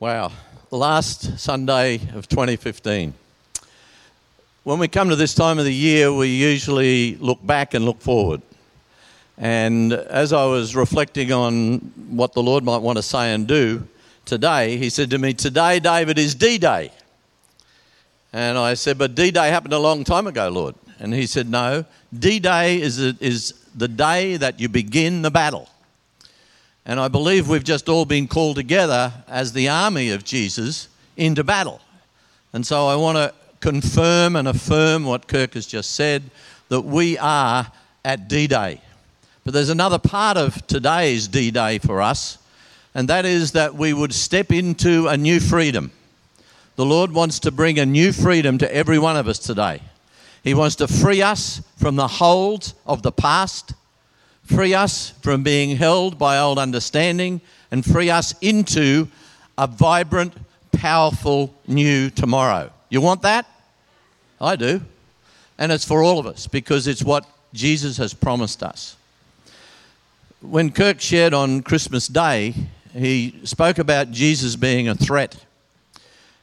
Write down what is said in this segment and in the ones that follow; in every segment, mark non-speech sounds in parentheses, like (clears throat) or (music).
Wow, last Sunday of 2015. When we come to this time of the year, we usually look back and look forward. And as I was reflecting on what the Lord might want to say and do today, He said to me, Today, David, is D Day. And I said, But D Day happened a long time ago, Lord. And He said, No, D Day is, is the day that you begin the battle. And I believe we've just all been called together as the army of Jesus into battle. And so I want to confirm and affirm what Kirk has just said that we are at D Day. But there's another part of today's D Day for us, and that is that we would step into a new freedom. The Lord wants to bring a new freedom to every one of us today. He wants to free us from the hold of the past free us from being held by old understanding, and free us into a vibrant, powerful new tomorrow. You want that? I do. And it's for all of us because it's what Jesus has promised us. When Kirk shared on Christmas Day, he spoke about Jesus being a threat.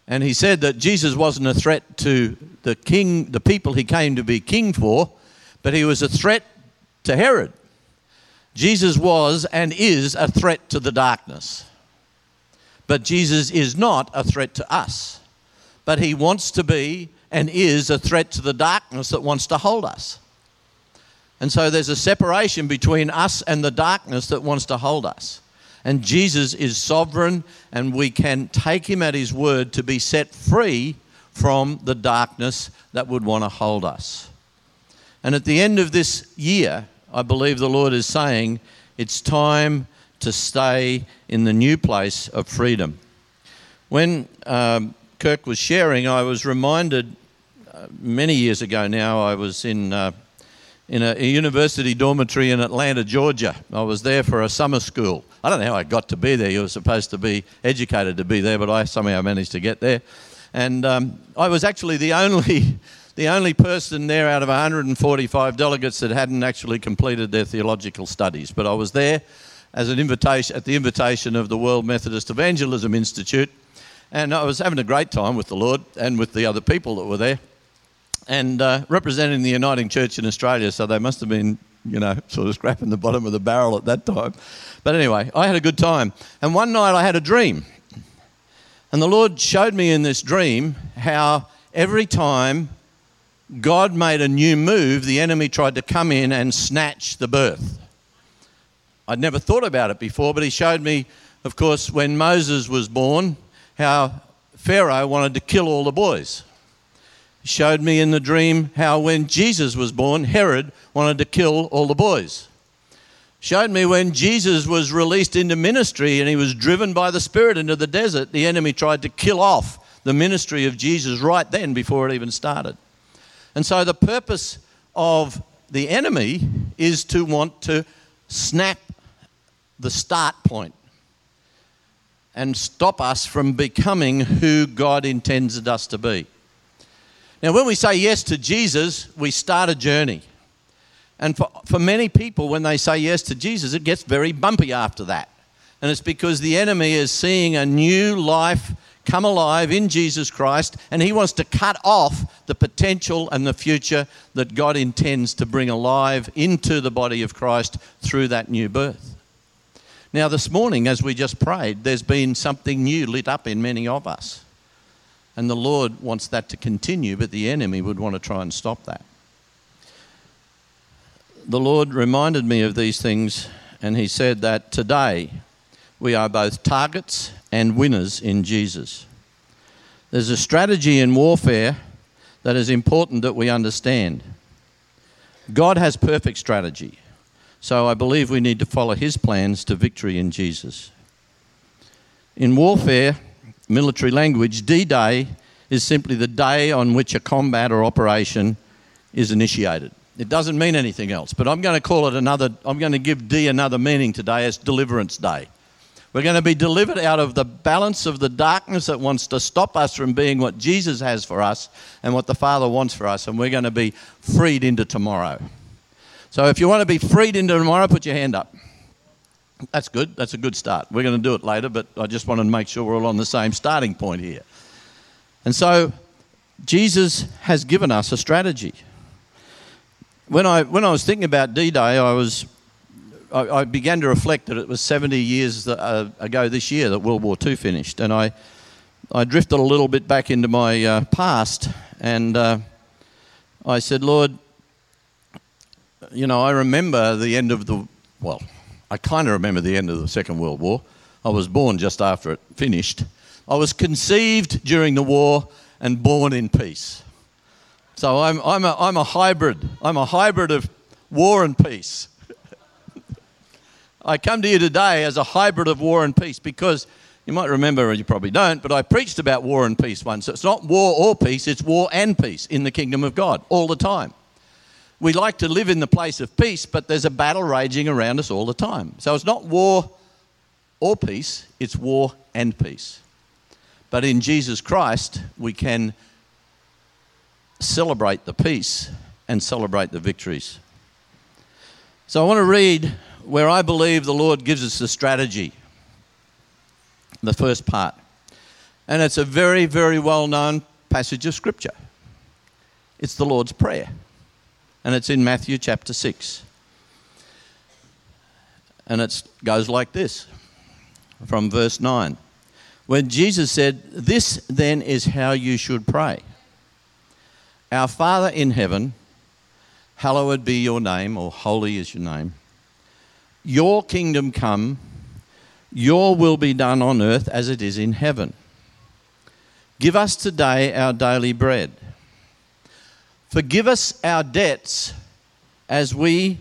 And he said that Jesus wasn't a threat to the king, the people he came to be king for, but he was a threat to Herod. Jesus was and is a threat to the darkness. But Jesus is not a threat to us. But he wants to be and is a threat to the darkness that wants to hold us. And so there's a separation between us and the darkness that wants to hold us. And Jesus is sovereign, and we can take him at his word to be set free from the darkness that would want to hold us. And at the end of this year, I believe the Lord is saying it's time to stay in the new place of freedom. When um, Kirk was sharing, I was reminded uh, many years ago now, I was in, uh, in a, a, university dormitory in Atlanta, Georgia. I was there for a summer school. I don't know how I got to be there. You were supposed to be educated to be there, but I somehow managed to get there. And um, I was actually the only (laughs) the only person there out of 145 delegates that hadn't actually completed their theological studies. But I was there as an invitation at the invitation of the World Methodist Evangelism Institute, and I was having a great time with the Lord and with the other people that were there, and uh, representing the Uniting Church in Australia. So they must have been, you know, sort of scraping the bottom of the barrel at that time. But anyway, I had a good time, and one night I had a dream, and the Lord showed me in this dream how every time God made a new move, the enemy tried to come in and snatch the birth. I'd never thought about it before, but he showed me, of course, when Moses was born, how Pharaoh wanted to kill all the boys. He showed me in the dream how when Jesus was born, Herod wanted to kill all the boys. Showed me when Jesus was released into ministry and he was driven by the Spirit into the desert, the enemy tried to kill off the ministry of Jesus right then before it even started. And so the purpose of the enemy is to want to snap the start point and stop us from becoming who God intended us to be. Now, when we say yes to Jesus, we start a journey. And for, for many people, when they say yes to Jesus, it gets very bumpy after that. And it's because the enemy is seeing a new life come alive in Jesus Christ, and He wants to cut off the potential and the future that God intends to bring alive into the body of Christ through that new birth. Now, this morning, as we just prayed, there's been something new lit up in many of us. And the Lord wants that to continue, but the enemy would want to try and stop that. The Lord reminded me of these things, and He said that today we are both targets and winners in Jesus. There's a strategy in warfare that is important that we understand. God has perfect strategy, so I believe we need to follow his plans to victory in Jesus. In warfare, military language, D Day is simply the day on which a combat or operation is initiated. It doesn't mean anything else, but I'm going to call it another, I'm going to give D another meaning today as Deliverance Day. We're going to be delivered out of the balance of the darkness that wants to stop us from being what Jesus has for us and what the Father wants for us, and we're going to be freed into tomorrow. So if you want to be freed into tomorrow, put your hand up. That's good. That's a good start. We're going to do it later, but I just wanted to make sure we're all on the same starting point here. And so, Jesus has given us a strategy. When I, when I was thinking about D Day, I, was, I, I, began to reflect that it was 70 years that, uh, ago this year that World War II finished. And I, I drifted a little bit back into my uh, past and uh, I said, Lord, you know, I remember the end of the, well, I kind of remember the end of the Second World War. I was born just after it finished. I was conceived during the war and born in peace. So I'm, I'm, a, I'm a hybrid. I'm a hybrid of war and peace. I come to you today as a hybrid of war and peace because you might remember, or you probably don't, but I preached about war and peace once. So it's not war or peace, it's war and peace in the kingdom of God all the time. We like to live in the place of peace, but there's a battle raging around us all the time. So it's not war or peace, it's war and peace. But in Jesus Christ, we can celebrate the peace and celebrate the victories. So I want to read where I believe the Lord gives us the strategy, the first part. And it's a very, very well known passage of Scripture. It's the Lord's Prayer and it's in Matthew chapter 6. And it goes like this from verse 9. When Jesus said, This then is how you should pray Our Father in heaven, hallowed be your name, or holy is your name. Your kingdom come, your will be done on earth as it is in heaven. Give us today our daily bread Forgive us our debts as we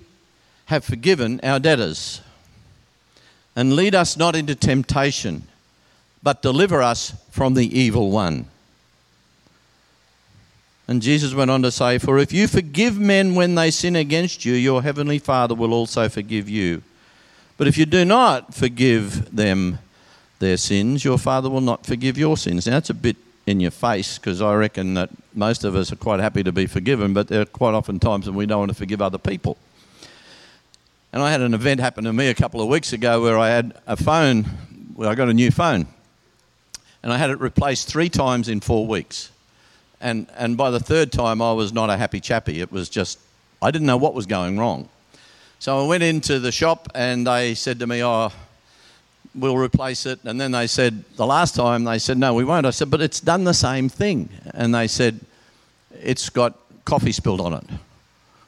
have forgiven our debtors. And lead us not into temptation, but deliver us from the evil one. And Jesus went on to say, For if you forgive men when they sin against you, your heavenly Father will also forgive you. But if you do not forgive them their sins, your Father will not forgive your sins. Now, that's a bit in your face because I reckon that most of us are quite happy to be forgiven, but there are quite often times when we don't want to forgive other people. And I had an event happen to me a couple of weeks ago where I had a phone, where I got a new phone, and I had it replaced three times in four weeks. And, and by the third time, I was not a happy chappy. It was just, I didn't know what was going wrong. So I went into the shop and they said to me, Oh, we'll replace it. And then they said, the last time they said, no, we won't. I said, but it's done the same thing. And they said, it's got coffee spilled on it.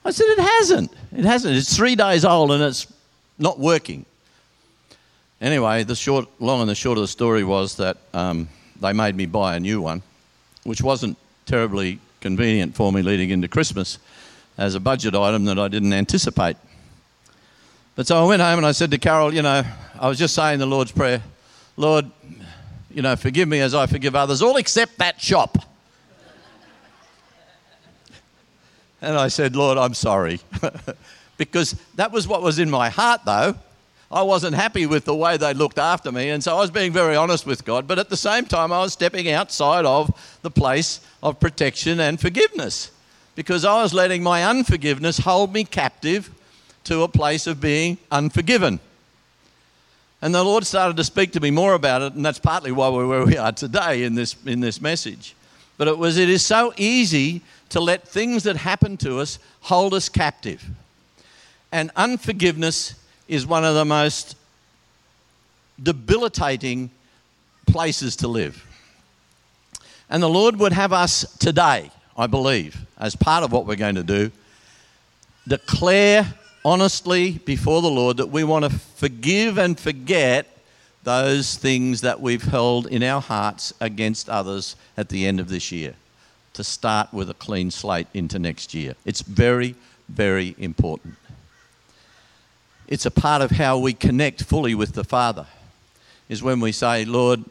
I said, it hasn't. It hasn't. It's three days old and it's not working. Anyway, the short, long and the short of the story was that um, they made me buy a new one, which wasn't terribly convenient for me leading into Christmas as a budget item that I didn't anticipate. But so I went home and I said to Carol, you know, I was just saying the Lord's Prayer, Lord, you know, forgive me as I forgive others, all except that shop. (laughs) and I said, Lord, I'm sorry. (laughs) because that was what was in my heart, though. I wasn't happy with the way they looked after me, and so I was being very honest with God. But at the same time, I was stepping outside of the place of protection and forgiveness because I was letting my unforgiveness hold me captive to a place of being unforgiven. And the Lord started to speak to me more about it, and that's partly why we're where we are today in this, in this message. But it was, it is so easy to let things that happen to us hold us captive. And unforgiveness is one of the most debilitating places to live. And the Lord would have us today, I believe, as part of what we're going to do, declare honestly before the Lord that we want to forgive and forget those things that we've held in our hearts against others at the end of this year. To start with a clean slate into next year. It's very, very important. It's a part of how we connect fully with the Father, is when we say, Lord,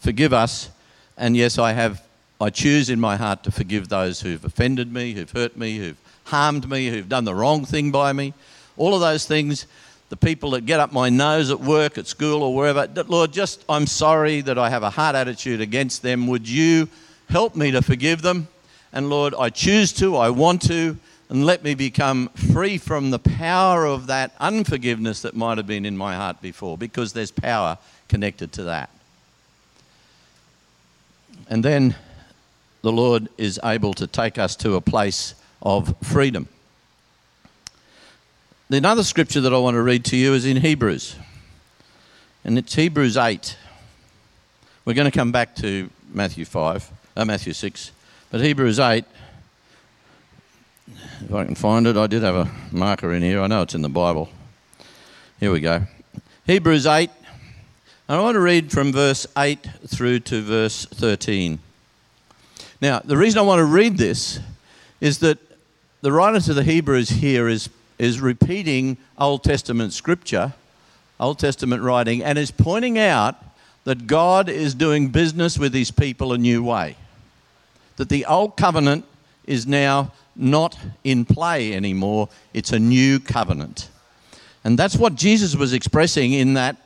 forgive us. And yes, I have, I choose in my heart to forgive those who've offended me, who've hurt me, who've harmed me, who've done the wrong thing by me all of those things, the people that get up my nose at work, at school, or wherever. Lord, just I'm sorry that I have a hard attitude against them. Would you help me to forgive them? And Lord, I choose to, I want to. and let me become free from the power of that unforgiveness that might have been in my heart before, because there's power connected to that. And then the Lord is able to take us to a place of freedom. Another scripture that I want to read to you is in Hebrews, and it's Hebrews 8. We're going to come back to Matthew 5, uh, Matthew 6, but Hebrews 8, if I can find it, I did have a marker in here. I know it's in the Bible. Here we go. Hebrews 8, and I want to read from verse 8 through to verse 13. Now, the reason I want to read this is that the writer to the Hebrews here is, is repeating Old Testament scripture, Old Testament writing, and is pointing out that God is doing business with his people a new way. That the old covenant is now not in play anymore, it's a new covenant. And that's what Jesus was expressing in that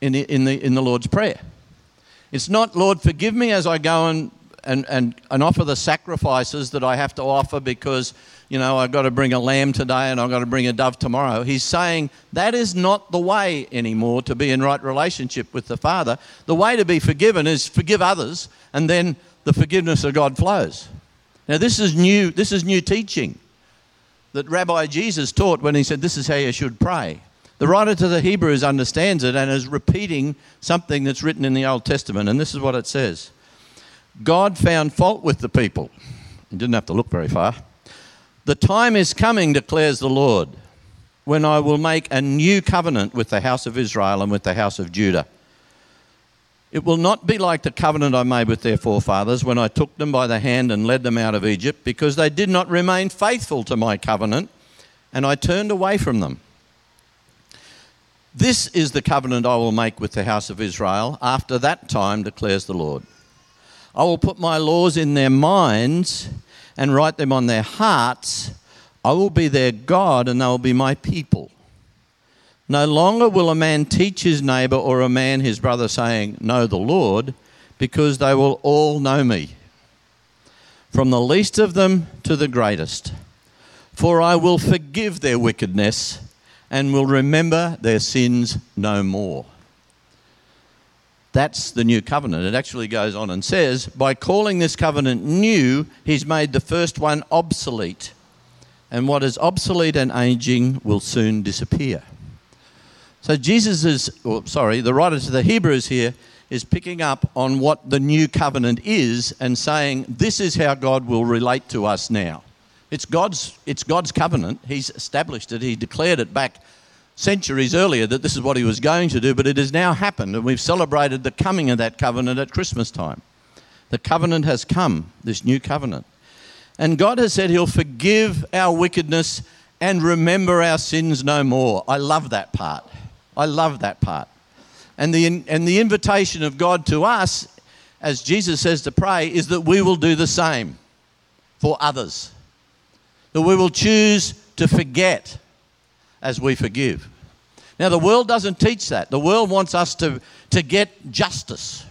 in the, in the, in the Lord's Prayer. It's not, Lord, forgive me as I go and, and, and, and offer the sacrifices that I have to offer because you know, I've got to bring a lamb today and I've got to bring a dove tomorrow. He's saying that is not the way anymore to be in right relationship with the Father. The way to be forgiven is forgive others and then the forgiveness of God flows. Now this is new this is new teaching that Rabbi Jesus taught when he said this is how you should pray. The writer to the Hebrews understands it and is repeating something that's written in the Old Testament and this is what it says. God found fault with the people. He didn't have to look very far. The time is coming, declares the Lord, when I will make a new covenant with the house of Israel and with the house of Judah. It will not be like the covenant I made with their forefathers when I took them by the hand and led them out of Egypt, because they did not remain faithful to my covenant, and I turned away from them. This is the covenant I will make with the house of Israel after that time, declares the Lord. I will put my laws in their minds and write them on their hearts. I will be their God, and they will be my people. No longer will a man teach his neighbor or a man his brother, saying, Know the Lord, because they will all know me, from the least of them to the greatest. For I will forgive their wickedness and will remember their sins no more. That's the new covenant. It actually goes on and says, by calling this covenant new, he's made the first one obsolete. And what is obsolete and aging will soon disappear. So Jesus is, or sorry, the writer to the Hebrews here is picking up on what the new covenant is and saying, this is how God will relate to us now. It's God's, it's God's covenant. He's established it. He declared it back centuries earlier that this is what he was going to do, but it has now happened, and we've celebrated the coming of that covenant at Christmas time. The covenant has come, this new covenant. And God has said he'll forgive our wickedness and remember our sins no more. I love that part. I love that part. And the, and the invitation of God to us, as Jesus says to pray, is that we will do the same for others. That we will choose to forget as we forgive. Now, the world doesn't teach that. The world wants us to, to get justice.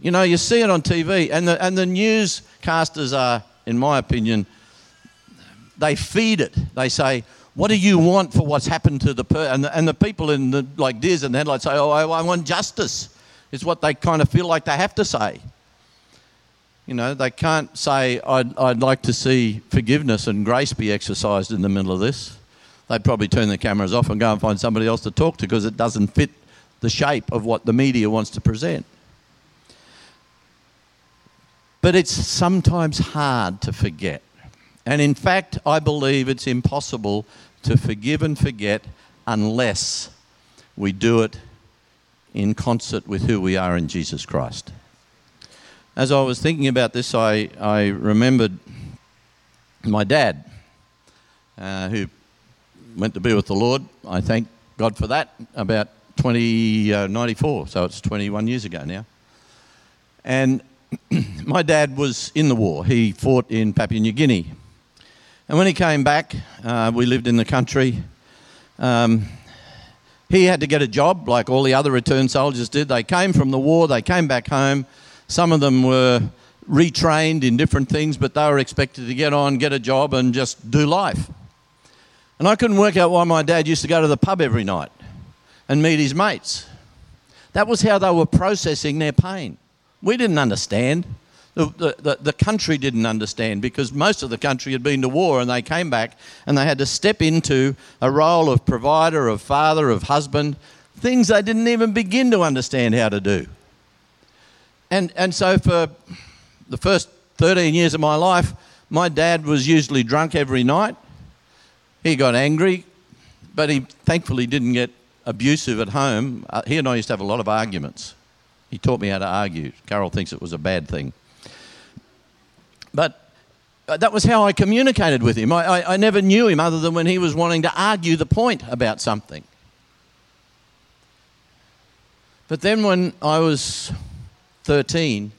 You know, you see it on TV, and the, and the newscasters are, in my opinion, they feed it. They say, What do you want for what's happened to the person? And the, and the people in the, like deers and the headlights say, Oh, I, I want justice. It's what they kind of feel like they have to say. You know, they can't say, I'd, I'd like to see forgiveness and grace be exercised in the middle of this they'd probably turn the cameras off and go and find somebody else to talk to because it doesn't fit the shape of what the media wants to present. But it's sometimes hard to forget. And in fact, I believe it's impossible to forgive and forget unless we do it in concert with who we are in Jesus Christ. As I was thinking about this, I, I remembered my dad, uh, who went to be with the Lord. I thank God for that about 2094, uh, so it's 21 years ago now. And (clears throat) my dad was in the war. He fought in Papua New Guinea. And when he came back, uh, we lived in the country. Um, he had to get a job like all the other returned soldiers did. They came from the war, they came back home. Some of them were retrained in different things, but they were expected to get on, get a job, and just do life. And I couldn't work out why my dad used to go to the pub every night and meet his mates. That was how they were processing their pain. We didn't understand. The, the, the, country didn't understand because most of the country had been to war and they came back and they had to step into a role of provider, of father, of husband, things they didn't even begin to understand how to do. And, and so for the first 13 years of my life, my dad was usually drunk every night. He got angry, but he thankfully didn't get abusive at home. Uh, he and I used to have a lot of arguments. He taught me how to argue. Carol thinks it was a bad thing. But uh, that was how I communicated with him. I, I, I never knew him other than when he was wanting to argue the point about something. But then when I was 13,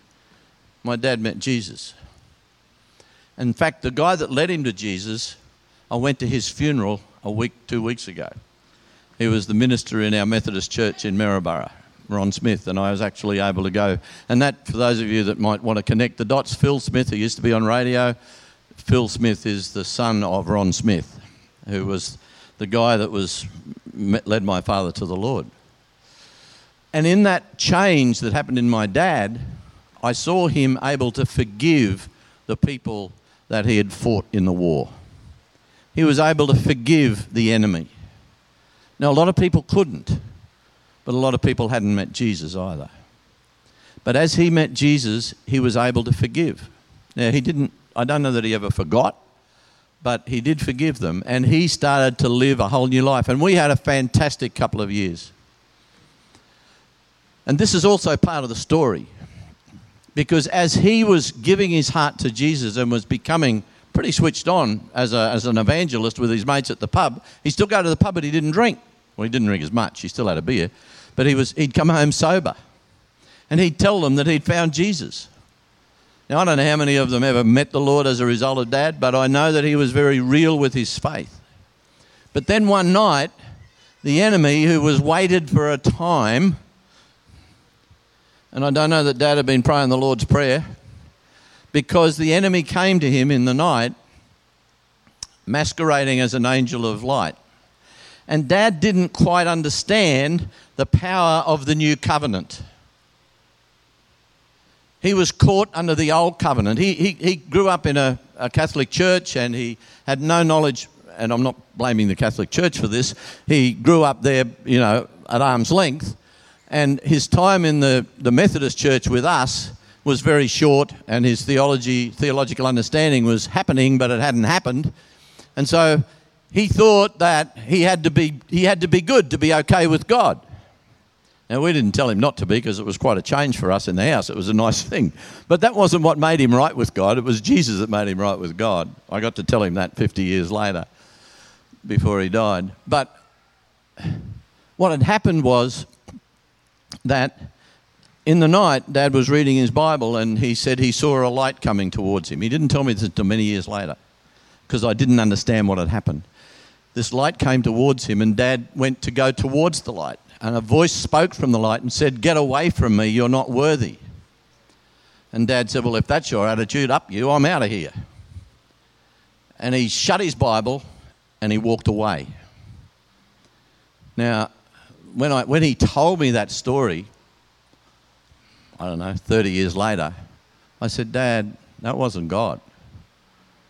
my dad met Jesus. In fact, the guy that led him to Jesus, I went to his funeral a week, two weeks ago. He was the minister in our Methodist church in Maryborough, Ron Smith, and I was actually able to go. And that, for those of you that might want to connect the dots, Phil Smith, who used to be on radio, Phil Smith is the son of Ron Smith, who was the guy that was led my father to the Lord. And in that change that happened in my dad, I saw him able to forgive the people that he had fought in the war. He was able to forgive the enemy. Now, a lot of people couldn't, but a lot of people hadn't met Jesus either. But as he met Jesus, he was able to forgive. Now, he didn't, I don't know that he ever forgot, but he did forgive them, and he started to live a whole new life. And we had a fantastic couple of years. And this is also part of the story. Because as he was giving his heart to Jesus and was becoming pretty switched on as, a, as an evangelist with his mates at the pub, he still go to the pub, but he didn't drink. Well, he didn't drink as much. He still had a beer. But he was, he'd come home sober. And he'd tell them that he'd found Jesus. Now, I don't know how many of them ever met the Lord as a result of dad, but I know that he was very real with his faith. But then one night, the enemy, who was waited for a time, and I don't know that Dad had been praying the Lord's Prayer because the enemy came to him in the night masquerading as an angel of light. And Dad didn't quite understand the power of the new covenant. He was caught under the old covenant. He, he, he grew up in a, a Catholic church and he had no knowledge, and I'm not blaming the Catholic Church for this. He grew up there, you know, at arm's length and his time in the, the Methodist church with us was very short, and his theology, theological understanding was happening, but it hadn't happened. And so he thought that he had to be, he had to be good to be okay with God. Now, we didn't tell him not to be because it was quite a change for us in the house. It was a nice (laughs) thing. But that wasn't what made him right with God. It was Jesus that made him right with God. I got to tell him that 50 years later before he died. But what had happened was that in the night, Dad was reading his Bible and he said he saw a light coming towards him. He didn't tell me this until many years later because I didn't understand what had happened. This light came towards him and Dad went to go towards the light. And a voice spoke from the light and said, Get away from me, you're not worthy. And Dad said, Well, if that's your attitude, up you, I'm out of here. And he shut his Bible and he walked away. Now, when, I, when he told me that story, I don't know, 30 years later, I said, Dad, that wasn't God.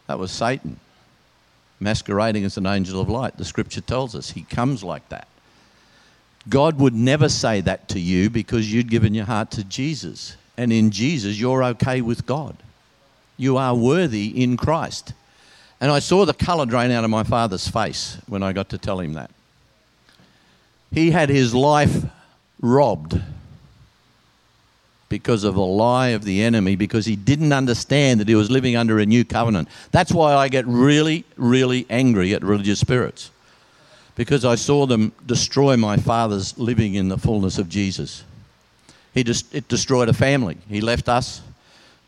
That was Satan masquerading as an angel of light. The scripture tells us he comes like that. God would never say that to you because you'd given your heart to Jesus. And in Jesus, you're okay with God. You are worthy in Christ. And I saw the color drain out of my father's face when I got to tell him that he had his life robbed because of a lie of the enemy, because he didn't understand that he was living under a new covenant. That's why I get really, really angry at religious spirits, because I saw them destroy my father's living in the fullness of Jesus. He just, it destroyed a family. He left us,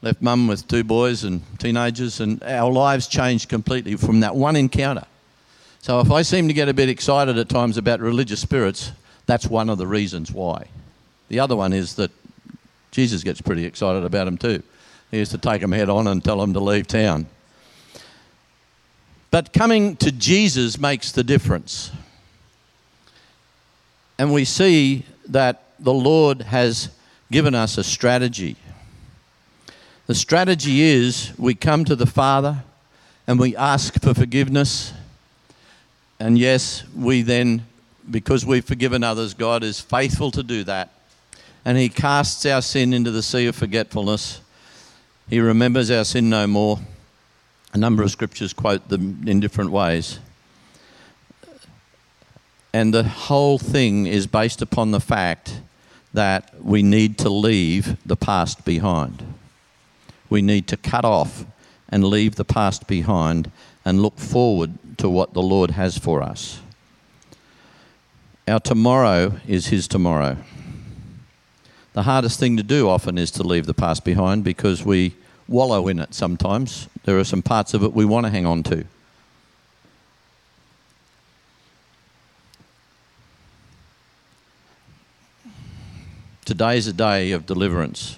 left mum with two boys and teenagers, and our lives changed completely from that one encounter. So if I seem to get a bit excited at times about religious spirits, that's one of the reasons why. The other one is that Jesus gets pretty excited about them too. He used to take them head on and tell them to leave town. But coming to Jesus makes the difference. And we see that the Lord has given us a strategy. The strategy is we come to the Father and we ask for forgiveness. And yes, we then, because we've forgiven others, God is faithful to do that. And He casts our sin into the sea of forgetfulness. He remembers our sin no more. A number of scriptures quote them in different ways. And the whole thing is based upon the fact that we need to leave the past behind. We need to cut off and leave the past behind and look forward to what the Lord has for us. Our tomorrow is His tomorrow. The hardest thing to do often is to leave the past behind because we wallow in it sometimes. There are some parts of it we want to hang on to. Today is a day of deliverance.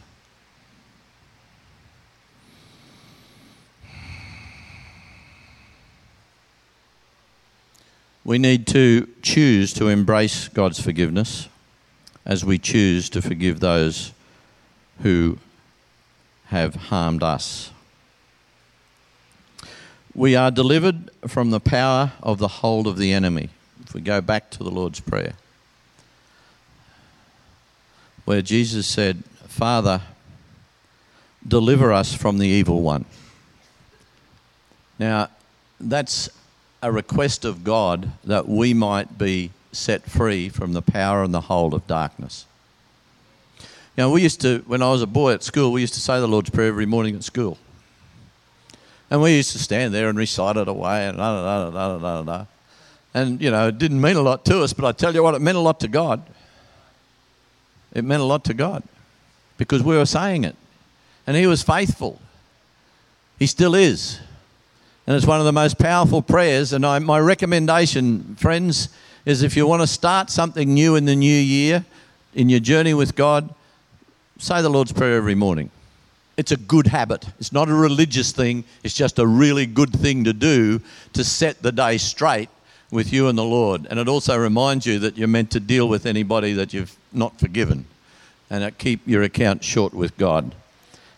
We need to choose to embrace God's forgiveness as we choose to forgive those who have harmed us. We are delivered from the power of the hold of the enemy. If we go back to the Lord's Prayer, where Jesus said, Father, deliver us from the evil one. Now, that's a request of God that we might be set free from the power and the hold of darkness. Now, we used to, when I was a boy at school, we used to say the Lord's Prayer every morning at school. And we used to stand there and recite it away and da da da da da da da. And, you know, it didn't mean a lot to us, but I tell you what, it meant a lot to God. It meant a lot to God because we were saying it. And He was faithful. He still is. And it's one of the most powerful prayers. And I, my recommendation, friends, is if you want to start something new in the new year, in your journey with God, say the Lord's Prayer every morning. It's a good habit. It's not a religious thing, it's just a really good thing to do to set the day straight with you and the Lord. And it also reminds you that you're meant to deal with anybody that you've not forgiven and keep your account short with God.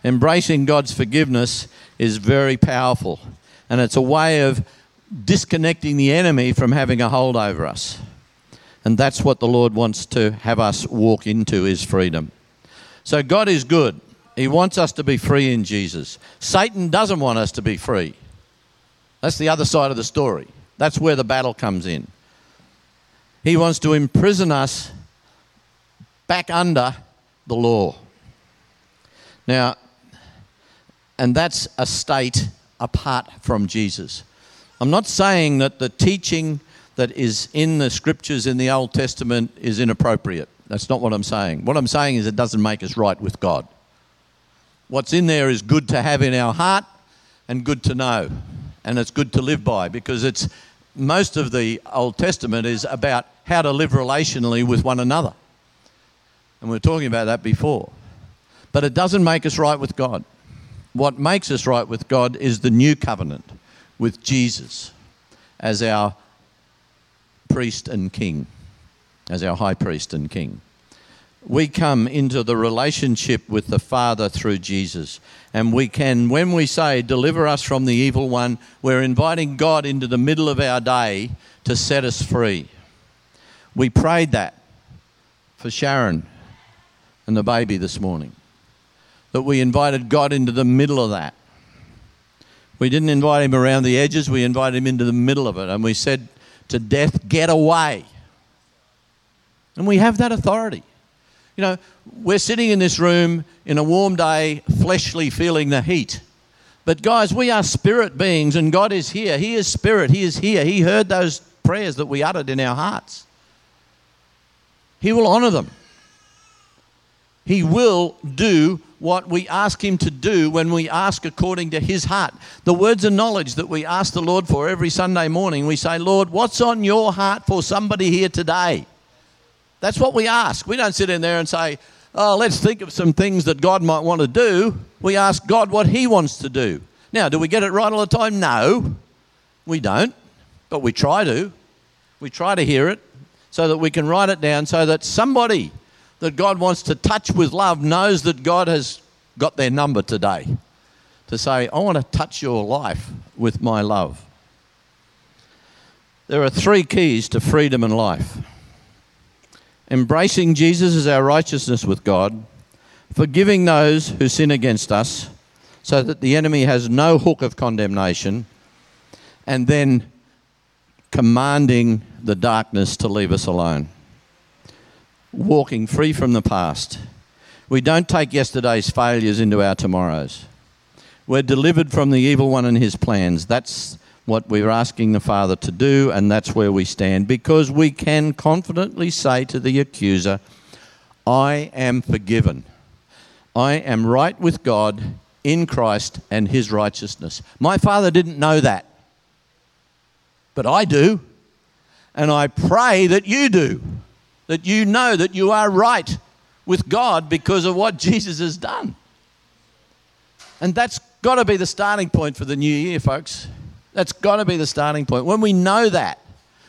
Embracing God's forgiveness is very powerful and it's a way of disconnecting the enemy from having a hold over us. And that's what the Lord wants to have us walk into is freedom. So God is good. He wants us to be free in Jesus. Satan doesn't want us to be free. That's the other side of the story. That's where the battle comes in. He wants to imprison us back under the law. Now, and that's a state apart from Jesus. I'm not saying that the teaching that is in the scriptures in the Old Testament is inappropriate. That's not what I'm saying. What I'm saying is it doesn't make us right with God. What's in there is good to have in our heart and good to know. And it's good to live by because it's most of the Old Testament is about how to live relationally with one another. And we were talking about that before. But it doesn't make us right with God what makes us right with God is the new covenant with Jesus as our priest and king, as our high priest and king. We come into the relationship with the Father through Jesus. And we can, when we say, deliver us from the evil one, we're inviting God into the middle of our day to set us free. We prayed that for Sharon and the baby this morning that we invited God into the middle of that. We didn't invite him around the edges, we invited him into the middle of it. And we said to death, Get away. And we have that authority. You know, we're sitting in this room in a warm day, fleshly feeling the heat. But guys, we are spirit beings and God is here. He is spirit. He is here. He heard those prayers that we uttered in our hearts. He will honor them. He will do what we ask Him to do when we ask according to His heart. The words of knowledge that we ask the Lord for every Sunday morning, we say, Lord, what's on your heart for somebody here today? That's what we ask. We don't sit in there and say, oh, let's think of some things that God might want to do. We ask God what He wants to do. Now, do we get it right all the time? No, we don't, but we try to. We try to hear it so that we can write it down so that somebody that God wants to touch with love knows that God has got their number today to say, I want to touch your life with my love. There are three keys to freedom and life embracing Jesus as our righteousness with God, forgiving those who sin against us so that the enemy has no hook of condemnation, and then commanding the darkness to leave us alone. Walking free from the past. We don't take yesterday's failures into our tomorrows. We're delivered from the evil one and his plans. That's what we're asking the Father to do, and that's where we stand because we can confidently say to the accuser, I am forgiven. I am right with God in Christ and his righteousness. My Father didn't know that, but I do. And I pray that you do, that you know that you are right with God because of what Jesus has done. And that's got to be the starting point for the new year, folks. That's got to be the starting point. When we know that,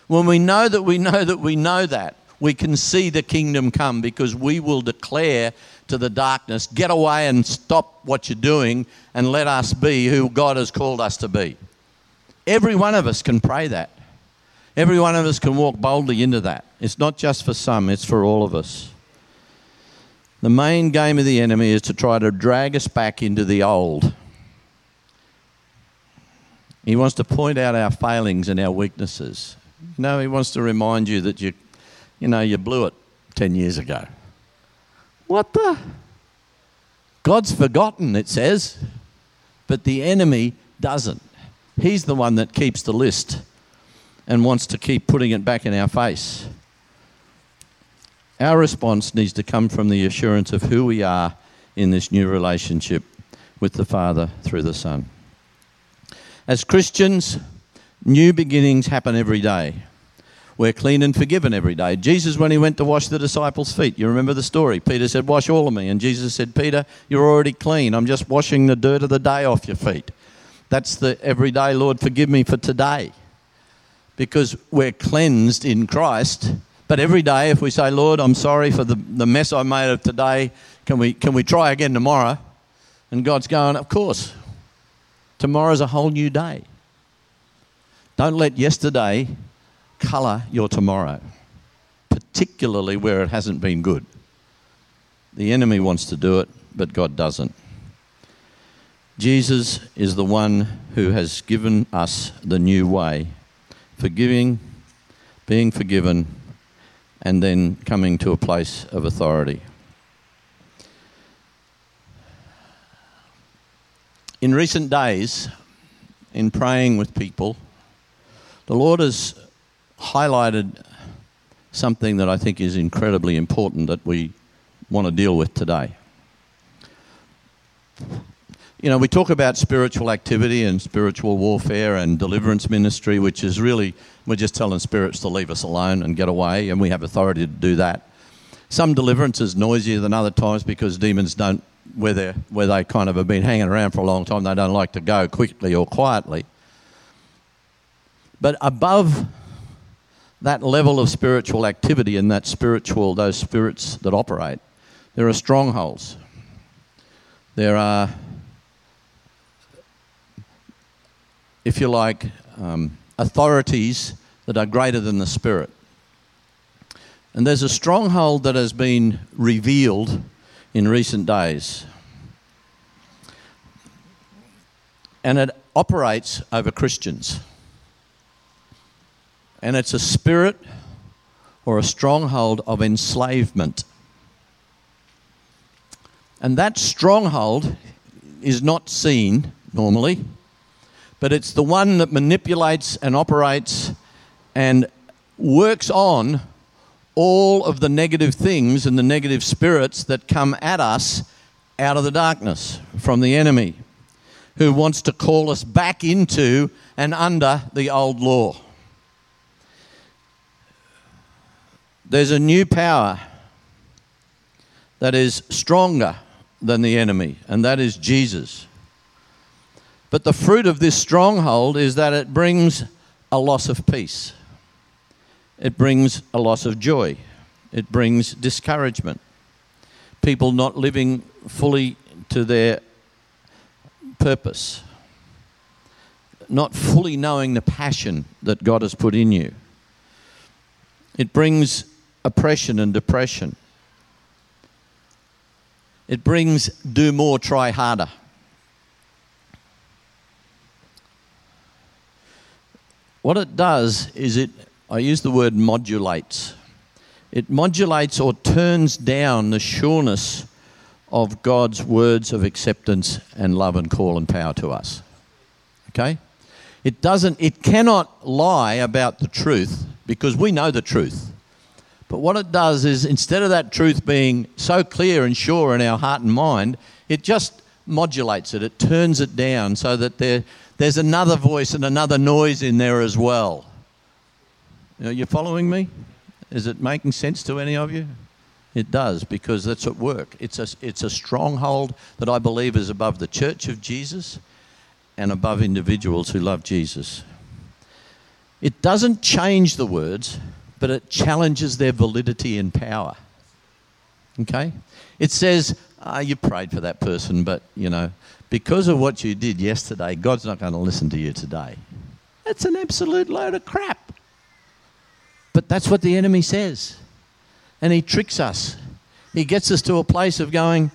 when we know that we know that we know that, we can see the kingdom come because we will declare to the darkness, get away and stop what you're doing and let us be who God has called us to be. Every one of us can pray that. Every one of us can walk boldly into that. It's not just for some, it's for all of us. The main game of the enemy is to try to drag us back into the old he wants to point out our failings and our weaknesses. No, he wants to remind you that you, you know, you blew it 10 years ago. What the? God's forgotten, it says, but the enemy doesn't. He's the one that keeps the list and wants to keep putting it back in our face. Our response needs to come from the assurance of who we are in this new relationship with the Father through the Son. As Christians, new beginnings happen every day. We're clean and forgiven every day. Jesus, when he went to wash the disciples' feet, you remember the story. Peter said, Wash all of me. And Jesus said, Peter, you're already clean. I'm just washing the dirt of the day off your feet. That's the everyday, Lord, forgive me for today. Because we're cleansed in Christ. But every day, if we say, Lord, I'm sorry for the, the mess I made of today, can we, can we try again tomorrow? And God's going, Of course, Tomorrow's a whole new day. Don't let yesterday colour your tomorrow, particularly where it hasn't been good. The enemy wants to do it, but God doesn't. Jesus is the one who has given us the new way forgiving, being forgiven, and then coming to a place of authority. In recent days, in praying with people, the Lord has highlighted something that I think is incredibly important that we want to deal with today. You know, we talk about spiritual activity and spiritual warfare and deliverance ministry, which is really, we're just telling spirits to leave us alone and get away, and we have authority to do that. Some deliverance is noisier than other times because demons don't where they where they kind of have been hanging around for a long time. They don't like to go quickly or quietly. But above that level of spiritual activity and that spiritual those spirits that operate, there are strongholds. There are, if you like, um, authorities that are greater than the spirit. And there's a stronghold that has been revealed in recent days. And it operates over Christians. And it's a spirit or a stronghold of enslavement. And that stronghold is not seen normally, but it's the one that manipulates and operates and works on all of the negative things and the negative spirits that come at us out of the darkness from the enemy who wants to call us back into and under the old law. There's a new power that is stronger than the enemy, and that is Jesus. But the fruit of this stronghold is that it brings a loss of peace, it brings a loss of joy, it brings discouragement, people not living fully to their purpose, not fully knowing the passion that God has put in you. It brings oppression and depression. It brings do more, try harder. What it does is it, I use the word modulates. It modulates or turns down the sureness of God's words of acceptance and love and call and power to us. Okay? It doesn't, it cannot lie about the truth because we know the truth. But what it does is instead of that truth being so clear and sure in our heart and mind, it just modulates it. It turns it down so that there, there's another voice and another noise in there as well. You know, you're following me? Is it making sense to any of you? It does because that's at work. It's a, it's a stronghold that I believe is above the church of Jesus and above individuals who love Jesus. It doesn't change the words, but it challenges their validity and power. Okay? It says, oh, you prayed for that person, but, you know, because of what you did yesterday, God's not going to listen to you today. That's an absolute load of crap. But that's what the enemy says. And he tricks us. He gets us to a place of going,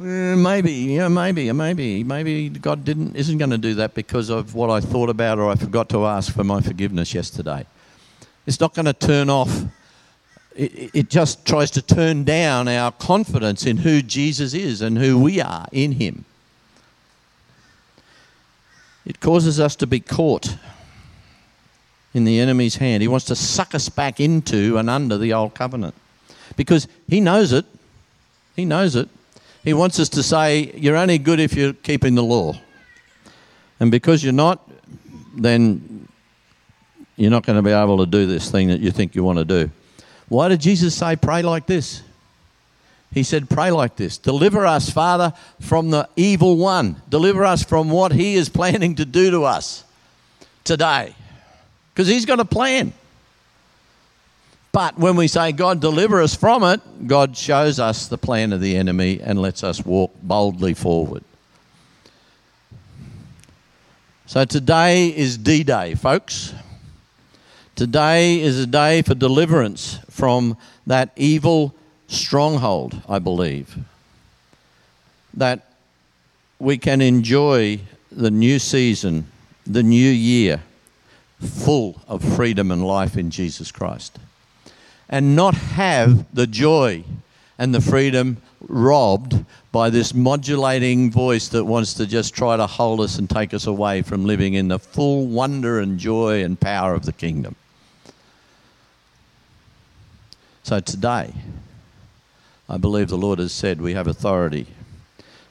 eh, maybe, yeah, maybe, maybe, maybe God didn't, isn't going to do that because of what I thought about or I forgot to ask for my forgiveness yesterday. It's not going to turn off. It, it just tries to turn down our confidence in who Jesus is and who we are in Him. It causes us to be caught in the enemy's hand. He wants to suck us back into and under the old covenant because he knows it. He knows it. He wants us to say, You're only good if you're keeping the law. And because you're not, then you're not going to be able to do this thing that you think you want to do. Why did Jesus say, Pray like this? He said, Pray like this. Deliver us, Father, from the evil one. Deliver us from what he is planning to do to us today. Because he's got a plan. But when we say, God, deliver us from it, God shows us the plan of the enemy and lets us walk boldly forward. So today is D Day, folks. Today is a day for deliverance from that evil stronghold, I believe. That we can enjoy the new season, the new year, full of freedom and life in Jesus Christ. And not have the joy and the freedom robbed by this modulating voice that wants to just try to hold us and take us away from living in the full wonder and joy and power of the kingdom. So today, I believe the Lord has said we have authority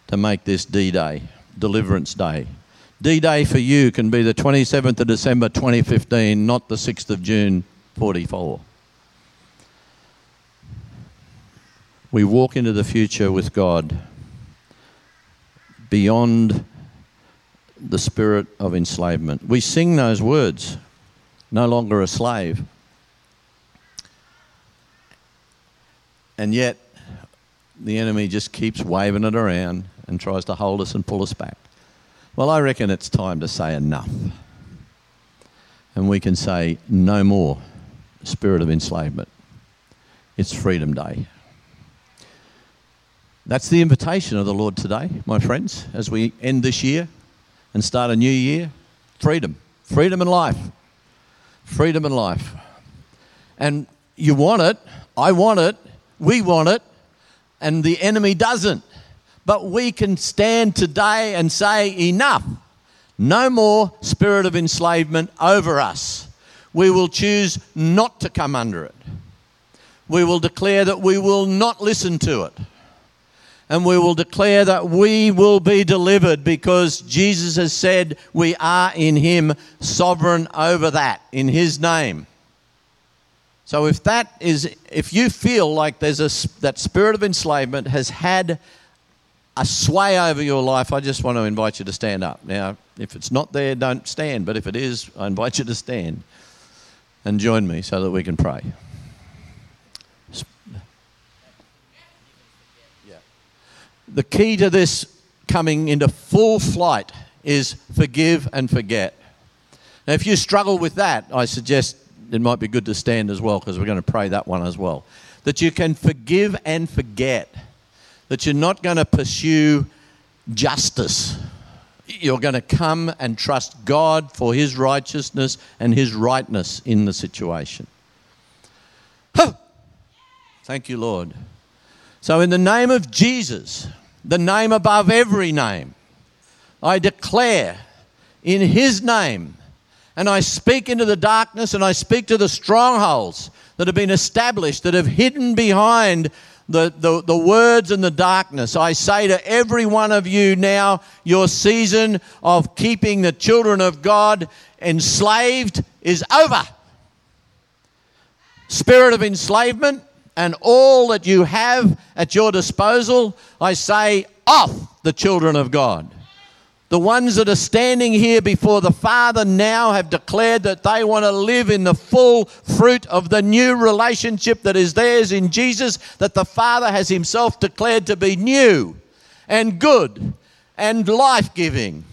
to make this D Day, Deliverance Day. D Day for you can be the 27th of December 2015, not the 6th of June 44. We walk into the future with God beyond the spirit of enslavement. We sing those words, no longer a slave. And yet, the enemy just keeps waving it around and tries to hold us and pull us back. Well, I reckon it's time to say enough. And we can say no more spirit of enslavement. It's Freedom Day. That's the invitation of the Lord today, my friends, as we end this year and start a new year. Freedom. Freedom and life. Freedom and life. And you want it. I want it. We want it and the enemy doesn't. But we can stand today and say, enough. No more spirit of enslavement over us. We will choose not to come under it. We will declare that we will not listen to it. And we will declare that we will be delivered because Jesus has said we are in Him sovereign over that, in His name. So if that is, if you feel like there's a, that spirit of enslavement has had a sway over your life, I just want to invite you to stand up. Now, if it's not there, don't stand, but if it is, I invite you to stand and join me so that we can pray. The key to this coming into full flight is forgive and forget. Now, if you struggle with that, I suggest it might be good to stand as well because we're going to pray that one as well. That you can forgive and forget, that you're not going to pursue justice. You're going to come and trust God for His righteousness and His rightness in the situation. Huh. Thank you, Lord. So, in the name of Jesus, the name above every name, I declare in His name and I speak into the darkness and I speak to the strongholds that have been established, that have hidden behind the, the, the words and the darkness. I say to every one of you now, your season of keeping the children of God enslaved is over. Spirit of enslavement and all that you have at your disposal, I say, off the children of God. The ones that are standing here before the Father now have declared that they want to live in the full fruit of the new relationship that is theirs in Jesus, that the Father has Himself declared to be new and good and life giving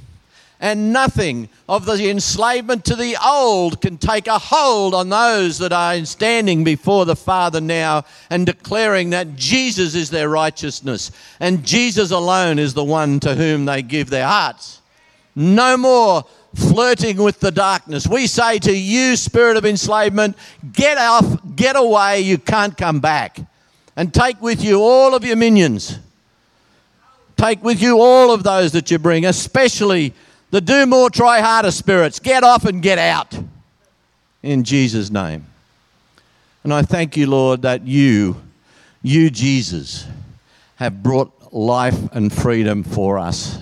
and nothing of the enslavement to the old can take a hold on those that are standing before the Father now and declaring that Jesus is their righteousness and Jesus alone is the one to whom they give their hearts. No more flirting with the darkness. We say to you, spirit of enslavement, get off, get away, you can't come back. And take with you all of your minions. Take with you all of those that you bring, especially the do more, try harder spirits. Get off and get out in Jesus' name. And I thank you, Lord, that you, you, Jesus, have brought life and freedom for us.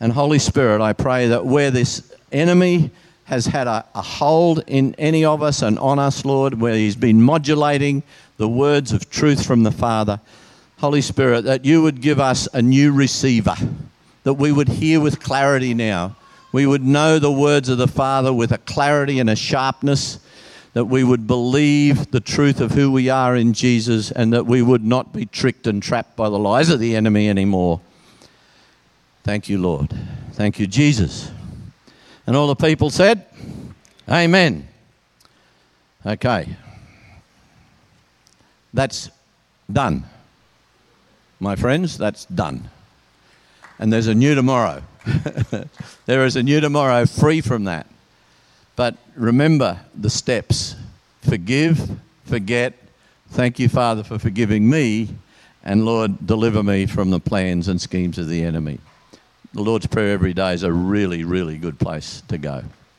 And Holy Spirit, I pray that where this enemy has had a, a, hold in any of us and on us, Lord, where he's been modulating the words of truth from the Father, Holy Spirit, that you would give us a new receiver that we would hear with clarity now. We would know the words of the Father with a clarity and a sharpness, that we would believe the truth of who we are in Jesus, and that we would not be tricked and trapped by the lies of the enemy anymore. Thank you, Lord. Thank you, Jesus. And all the people said, Amen. Okay. That's done. My friends, that's done and there's a new tomorrow. (laughs) there is a new tomorrow free from that. But remember the steps forgive, forget. Thank you, Father, for forgiving me. And Lord, deliver me from the plans and schemes of the enemy. The Lord's Prayer every day is a really, really good place to go.